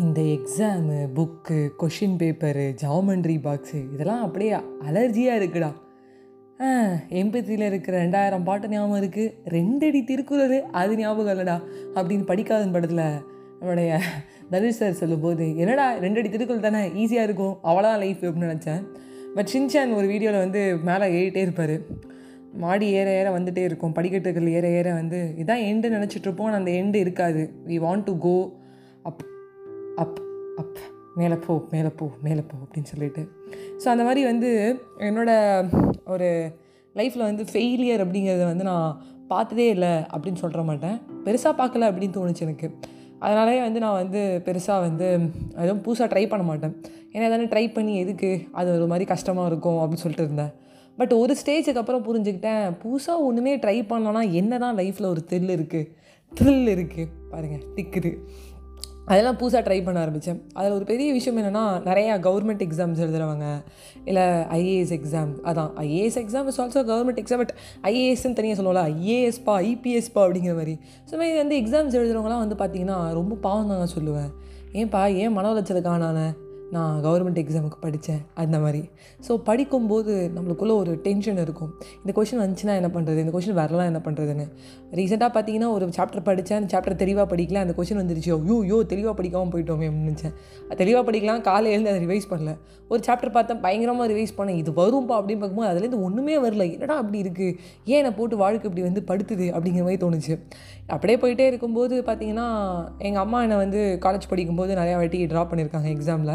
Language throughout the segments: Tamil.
இந்த exam book question paper geometry box இதெல்லாம் அப்படியே அலர்ஜியாக இருக்குடா. எம்பத்தியில் இருக்கிற ரெண்டாயிரம் பாட்டு ஞாபகம் இருக்குது ரெண்டடி திருக்குறள் அது ஞாபகம் இல்லைடா அப்படின்னு படிக்காதன் படத்தில் நம்மளுடைய தனுஷ் சார் சொல்லும்போது என்னடா ரெண்டடி திருக்குறள் தானே ஈஸியாக இருக்கும் அவ்வளோதான் லைஃப் அப்படின்னு நினச்சேன். பட் ஷின்சான் ஒரு வீடியோவில் வந்து மேலே ஏறிட்டே இருப்பார். மாடி ஏற ஏற வந்துட்டே இருக்கும் படிக்கட்டுகள் ஏற ஏற வந்து இதான் எண்டு நினச்சிட்ருப்போம் அந்த எண்டு இருக்காது. We want to go up up up மேலே போ மேலே போ மேலே போ அப்படின்னு சொல்லிட்டு. ஸோ அந்த மாதிரி வந்து என்னோடய ஒரு லைஃப்பில் வந்து ஃபெயிலியர் அப்படிங்கிறத வந்து நான் பார்த்ததே இல்லை அப்படின்னு சொல்கிற மாட்டேன். பெருசாக பார்க்கல அப்படின்னு தோணுச்சு எனக்கு. அதனாலே வந்து நான் வந்து பெருசாக வந்து எதுவும் புதுசாக ட்ரை பண்ண மாட்டேன். ஏன்னா எதாவது ட்ரை பண்ணி எதுக்கு? அது ஒரு மாதிரி கஷ்டமாக இருக்கும் அப்படின்னு சொல்லிட்டு இருந்தேன். பட் ஒரு ஸ்டேஜுக்கு அப்புறம் புரிஞ்சுக்கிட்டேன். புதுசாக ஒன்றுமே ட்ரை பண்ணலன்னா என்ன தான் லைஃப்பில் ஒரு த்ரில் இருக்குது த்ரில் இருக்குது பாருங்கள் திக்குது. அதெல்லாம் புதுசாக ட்ரை பண்ண ஆரம்பித்தேன் அதில் ஒரு பெரிய விஷயம் என்னென்னா நிறையா கவர்மெண்ட் எக்ஸாம்ஸ் எழுதுறவங்க இல்லை ஐஏஎஸ் எக்ஸாம் அதான் IAS exam is also government exam but ஐஏஎஸ்ன்னு தனியாக சொல்லுவோம்ல ஐஏஎஸ்பா ஐபிஎஸ்பா அப்படிங்கிற மாதிரி. ஸோ மாதிரி வந்து எக்ஸாம்ஸ் எழுதுறவங்களாம் வந்து பார்த்திங்கன்னா ரொம்ப பாவம் தான் நான் சொல்லுவேன். ஏன்ப்பா ஏன் மன உளைச்சலுக்காக நான் கவர்மெண்ட் எக்ஸாமுக்கு படித்தேன் அந்த மாதிரி. ஸோ படிக்கும்போது நம்மளுக்குள்ளே ஒரு டென்ஷன் இருக்கும். இந்த கொஷின் வந்துச்சுன்னா என்ன பண்ணுறது இந்த கொஷின் வரலாம் என்ன பண்ணுறதுன்னு ரீசெண்டாக பார்த்தீங்கன்னா ஒரு சாப்டர் படித்தேன் அந்த சாப்டர் தெளிவாக படிக்கல அந்த கொஷின் வந்துருச்சு. ஐயோ யோ தெளிவாக படிக்காமல் போயிட்டோமே நினச்சேன். அது தெளிவாக படிக்கலாம் காலையில் எழுந்து அதை ரிவைஸ் பண்ணல. ஒரு சாப்டர் பார்த்தேன் பயங்கரமாக ரிவைஸ் பண்ணேன். இது வரும்பா அப்படின்னு பார்க்கும்போது அதுலேருந்து ஒன்றுமே வரல. என்னடா அப்படி இருக்குது ஏன் என்னை போட்டு வாழ்க்கை இப்படி வந்து படுத்துது அப்படிங்கிற மாதிரி தோணுச்சு. அப்படியே போயிட்டே இருக்கும்போது பார்த்தீங்கன்னா எங்கள் அம்மா என்னை வந்து காலேஜ் படிக்கும்போது நிறையா வாட்டி ட்ராப் பண்ணியிருக்காங்க எக்ஸாமில்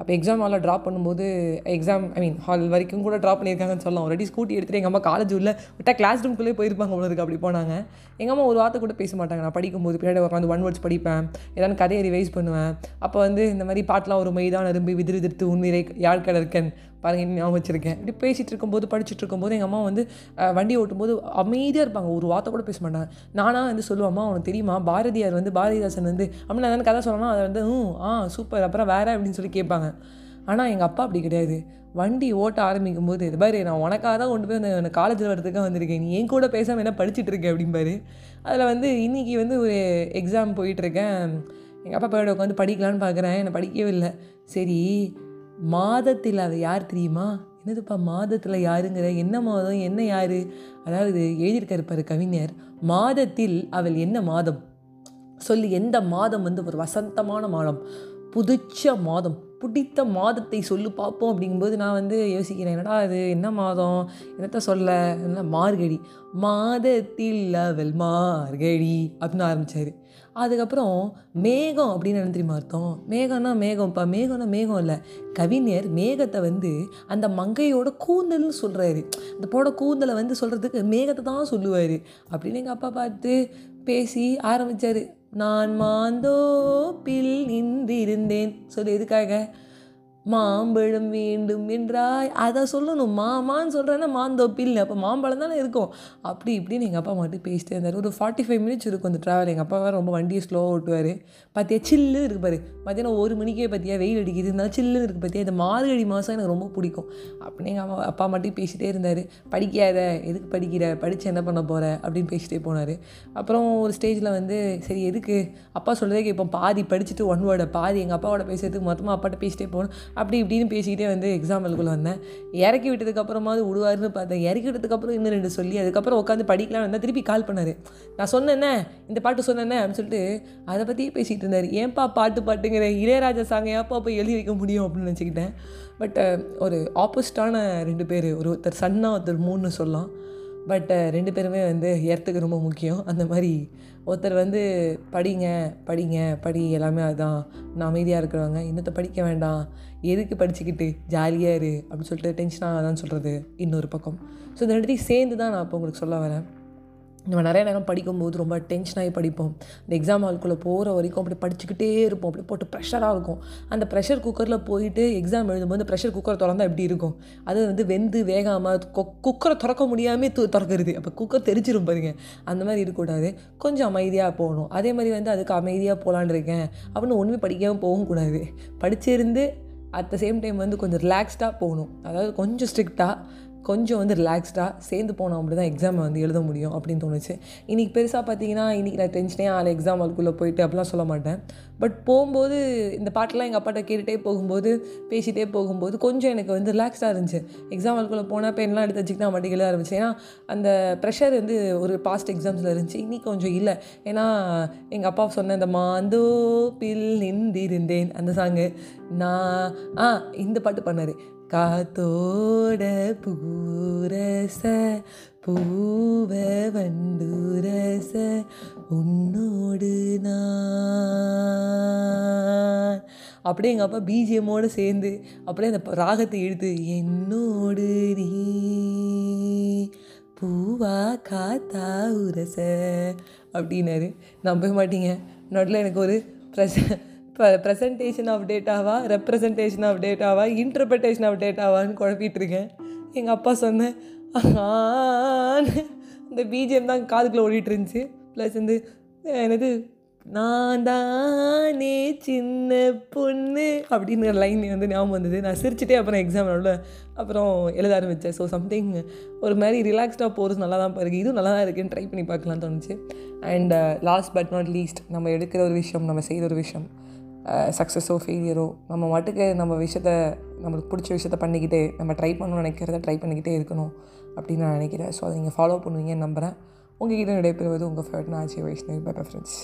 அப்போ எக்ஸாம் ஹாலில் ட்ராப் பண்ணும்போது எக்ஸாம் ஐ மீன் ஹால் வரைக்கும் கூட ட்ராப் பண்ணியிருக்காங்கன்னு சொல்லலாம். ஆல்ரெடி ஸ்கூட்டி எடுத்துகிட்டு எங்கள் அம்மா காலேஜ் உள்ள விட்டால் கிளாஸ் ரூம்குள்ளே போயிருப்பாங்க அவ்வளோ அப்படி போனாங்க. எங்கள் அம்மா ஒரு வார்த்தை கூட பேச மாட்டாங்க. நான் படிக்கும்போது பின்னாடி உட்காந்து ஒன் வேர்ட்ஸ் படிப்பேன். ஏதாவது கதையை ரிவைஸ் பண்ணுவேன். அப்போ வந்து இந்த மாதிரி பாட்டெலாம் ஒரு மைதான் அரும்பி விதிர் திருத்து உண்மையை யாழ் கடற்கன் பாருங்க ஞாபகம் வச்சுருக்கேன். இப்படி பேசிகிட்டு இருக்கும்போது படிச்சுட்டு இருக்கும்போது எங்கள் அம்மா வந்து வண்டி ஓட்டும்போது அமைதியாக இருப்பாங்க. ஒரு வார்த்தை கூட பேச மாட்டாங்க. நானாக வந்து சொல்லுவேன் அம்மா தெரியுமா? பாரதியார் வந்து பாரதிதாசன் வந்து அப்படின்னு நான் கதை சொல்லணும் அதை வந்து ம் ஆ சூப்பர். அப்புறம் வேற அப்படின்னு சொல்லி கேட்பாங்க. ஆனால் எங்கள் அப்பா அப்படி கிடையாது. வண்டி ஓட்ட ஆரம்பிக்கும் போது இது பாரு நான் உனக்காக தான் கொண்டு போய் அந்த காலேஜில் வரதுக்காக வந்திருக்கேன். நீ என் கூட பேசாமல் என்ன படிச்சுட்டு இருக்கேன் அப்படிம்பாரு அதில் வந்து இன்றைக்கி வந்து ஒரு எக்ஸாம் போயிட்டுருக்கேன். எங்கள் அப்பா போய்ட்டு உட்காந்து படிக்கலான்னு பார்க்குறேன் என்னை படிக்கவே இல்லை. சரி மாதத்தில் அது யார் தெரியுமா? என்னதுப்பா மாதத்தில் யாருங்கிற? என்ன மாதம்? என்ன யார்? அதாவது எழுதியிருக்காரு பாரு கவிஞர். மாதத்தில் அவள் என்ன மாதம்? சொல்லி எந்த மாதம் வந்து ஒரு வசந்தமான மாதம்? புதுச்ச மாதம். பிடித்த மாதத்தை சொல்லு பார்ப்போம் அப்படிங்கும்போது நான் வந்து யோசிக்கிறேன் என்னடா அது என்ன மாதம்? என்னத்த சொல்ல? என்ன மார்கழி. மாதத்தில் அவள் மார்கழி அப்படின்னு ஆரம்பித்தார் அதுக்கப்புறம் மேகம் அப்படின்னு என்ன தெரியுமா அர்த்தம்? மேகம்னா மேகம்ப்பா. மேகம்னா மேகம் இல்லை. கவிஞர் மேகத்தை வந்து அந்த மங்கையோட கூந்தல்னு சொல்கிறாரு அந்த போட கூந்தலை வந்து சொல்கிறதுக்கு மேகத்தை தான் சொல்லுவார் அப்படின்னு எங்கள் அப்பா பார்த்து பேசி ஆரம்பித்தார் நான் மாந்தோப்பில் நின்றிருந்தேன். சொல்லி எதுக்காக? மாம்பழம் வேண்டும் என்றாய். அதை சொல்லணும். மாமான்னு சொல்கிறேன்னா மாந்தோப்பில் அப்போ மாம்பழம் தானே இருக்கும். அப்படி இப்படின்னு எங்கள் அப்பா மட்டும் பேசிட்டே இருந்தார். ஒரு ஃபார்ட்டி ஃபைவ் மினிட்ஸ் இருக்கும் அந்த ட்ராவல் எங்கள் அப்பா வேறு ரொம்ப வண்டியை ஸ்லோவாக ஓட்டுவார். பார்த்தியா சில்லு இருக்கு பாரு. மத்தியானம் ஒரு மணிக்கே பார்த்தியா வெயில் அடிக்குது. இருந்தாலும் சில்லுன்னு இருக்குது பார்த்தியா இந்த மார்கழி மாதம் எனக்கு ரொம்ப பிடிக்கும். அப்படின்னு எங்கள் அம்மா அப்பா மட்டும் பேசிகிட்டே இருந்தார். படிக்காத. எதுக்கு படிக்கிற? படித்து என்ன பண்ண போகிற அப்படின்னு பேசிகிட்டே போனார். அப்புறம் ஒரு ஸ்டேஜில் வந்து சரி எதுக்கு? அப்பா சொல்கிறதே கேட்போம். பாதி படிச்சுட்டு ஒன் வேர்டை பாதி எங்கள் அப்பாவோட பேசுறதுக்கு மொத்தமாக அப்பாட்ட பேசிகிட்டே போகணும் அப்படி இப்படின்னு பேசிக்கிட்டே வந்து எக்ஸாம்பிளுக்குள்ளே வந்தேன். இறக்கி விட்டதுக்கப்புறமாவது விடுவாருன்னு பார்த்தேன். இறக்கி விட்டதுக்கப்புறம் இன்னும் ரெண்டு சொல்லி அதுக்கப்புறம் உட்காந்து படிக்கலாம்னு வந்தால் திருப்பி கால் பண்ணார். நான் சொன்னேன்னே இந்த பாட்டு சொன்னேன்னே அப்படின்னு சொல்லிட்டு அதை பற்றியே பேசிகிட்டு இருந்தார். ஏன்பா பாட்டு பாட்டுங்கிற இளையராஜா சாங்கை ஏன்ப்பா போய் எழுதி வைக்க முடியும் அப்படின்னு நினச்சிக்கிட்டேன். பட் ஒரு ஆப்போசிட்டான ரெண்டு பேர் ஒரு ஒருத்தர் சன்னா ஒருத்தர் மூணுன்னு சொல்லலாம். பட் uh, ரெண்டு பேருமே வந்து எர்த்துக்கு ரொம்ப முக்கியம். அந்த மாதிரி ஒருத்தர் வந்து படிங்க படிங்க படி எல்லாமே அதுதான். நான் அமைதியாக இருக்கிறவங்க இன்னத்தை படிக்க வேண்டாம். எதுக்கு படிச்சுக்கிட்டு? ஜாலியாக இரு. அப்படின்னு சொல்லிட்டு டென்ஷனாக தான் சொல்கிறது இன்னொரு பக்கம். ஸோ இந்த ரெண்டுத்தையும் சேர்ந்து தான் நான் இப்போ உங்களுக்கு சொல்ல வரேன். நம்ம நிறைய நேரம் படிக்கும்போது ரொம்ப டென்ஷனாகி படிப்போம். இந்த எக்ஸாம் ஹால்குள்ளே போகிற வரைக்கும் அப்படி படிச்சுக்கிட்டே இருப்போம். அப்படி போட்டு ப்ரெஷராக இருக்கும். அந்த ப்ரெஷர் குக்கரில் போயிட்டு எக்ஸாம் எழுதும்போது ப்ரெஷர் குக்கரை திறந்தா எப்படி இருக்கும்? அது வந்து வெந்து வேகாமல் குக்கரை திறக்க முடியாமல் து திறக்கிறது. அப்போ குக்கர் தெரிச்சிரும் பாருங்க. அந்த மாதிரி இருக்கக்கூடாது. கொஞ்சம் அமைதியாக போகணும். அதே மாதிரி வந்து அதுக்கு அமைதியாக போகலான்னு இருக்கேன். அப்படின்னு ஒன்றுமே படிக்காமல் போகவும் கூடாது. படிச்சிருந்து அட் த சேம் டைம் வந்து கொஞ்சம் ரிலாக்ஸ்டாக போகணும். அதாவது கொஞ்சம் ஸ்ட்ரிக்டாக கொஞ்சம் வந்து ரிலாக்ஸ்டாக சேர்ந்து போனோம் அப்படி தான் எக்ஸாமை வந்து எழுத முடியும் அப்படின்னு தோணுச்சு. இன்றைக்கி பெருசாக பார்த்தீங்கன்னா இன்றைக்கி நான் டென்ஷனே ஆள் எக்ஸாம் அதுக்குள்ளே போயிட்டு அப்படிலாம் சொல்ல மாட்டேன். பட் போகும்போது இந்த பாட்டெலாம் எங்கள் அப்பாட்ட கேட்டுகிட்டே போகும்போது பேசிகிட்டே போகும்போது கொஞ்சம் எனக்கு வந்து ரிலாக்ஸ்டாக இருந்துச்சு. எக்ஸாம் அதுக்குள்ளே போனால் பெண்லாம் எடுத்து வச்சுக்கிட்டு மட்டும் எழுத ஆரம்பிச்சு ஏன்னா அந்த ப்ரெஷர் வந்து ஒரு பாஸ்ட் எக்ஸாம்ஸில் இருந்துச்சு. இன்னைக்கு கொஞ்சம் இல்லை. ஏன்னா எங்கள் அப்பா சொன்ன இந்த மாந்தோ பில் நின்றிருந்தேன் அந்த சாங்கு நான் ஆ இந்த பாட்டு பண்ணார் காத்தோட பூரச பூவ வண்டுரச உன்னோடு நான். அப்படியே எங்கள் அப்பா பிஜிஎம்மோடு சேர்ந்து அப்படியே அந்த ராகத்தை இழுத்து என்னோடு நீ பூவா காத்தா உரச அப்படின்னாரு. நம்ப மாட்டீங்க. நடுவில் எனக்கு ஒரு பிரச்சனை இப்போ ப்ரெசன்டேஷன் ஆஃப் டேட்டாவா ரெப்ரசன்டேஷன் ஆஃப் டேட்டாவா இன்டர்பிரட்டேஷன் ஆஃப் டேட்டாவான்னு குழப்பிட்டு இருக்கேன் எங்கள் அப்பா சொன்னேன் இந்த பிஜிஎம் தான் காதுக்குள்ளே ஓடிட்டு இருந்துச்சு ப்ளஸ் வந்து என்னது நான் தானே சின்ன பொண்ணு அப்படிங்கிற லைன் வந்து ஞாபகம் வந்தது. நான் சிரிச்சிட்டே அப்புறம் எக்ஸாம் நடுவில் அப்புறம் எழுத ஆரம்பித்தேன் ஸோ சம்திங் ஒரு மாதிரி ரிலாக்ஸ்டாக போகிறது நல்லா தான் பாருங்க இதுவும் நல்லா தான் இருக்குன்னு ட்ரை பண்ணி பார்க்கலாம்னு தோணுச்சு. And last but not least நம்ம எடுக்கிற ஒரு விஷயம் நம்ம செய்கிற ஒரு விஷயம். சக்ஸஸோ ஃபெயிலியரோ நம்ம மட்டுக்கு நம்ம விஷயத்த நம்மளுக்கு பிடிச்ச விஷயத்த பண்ணிக்கிட்டே நம்ம ட்ரை பண்ணணும்னு நினைக்கிறத ட்ரை பண்ணிக்கிட்டே இருக்கணும் அப்படின்னு நான் நினைக்கிறேன். ஸோ அதை நீங்கள் ஃபாலோ பண்ணுவீங்கன்னு நம்புகிறேன் உங்ககிட்ட நடைபெறுவது உங்கள் favourite Aachi Vaishnavi bye friends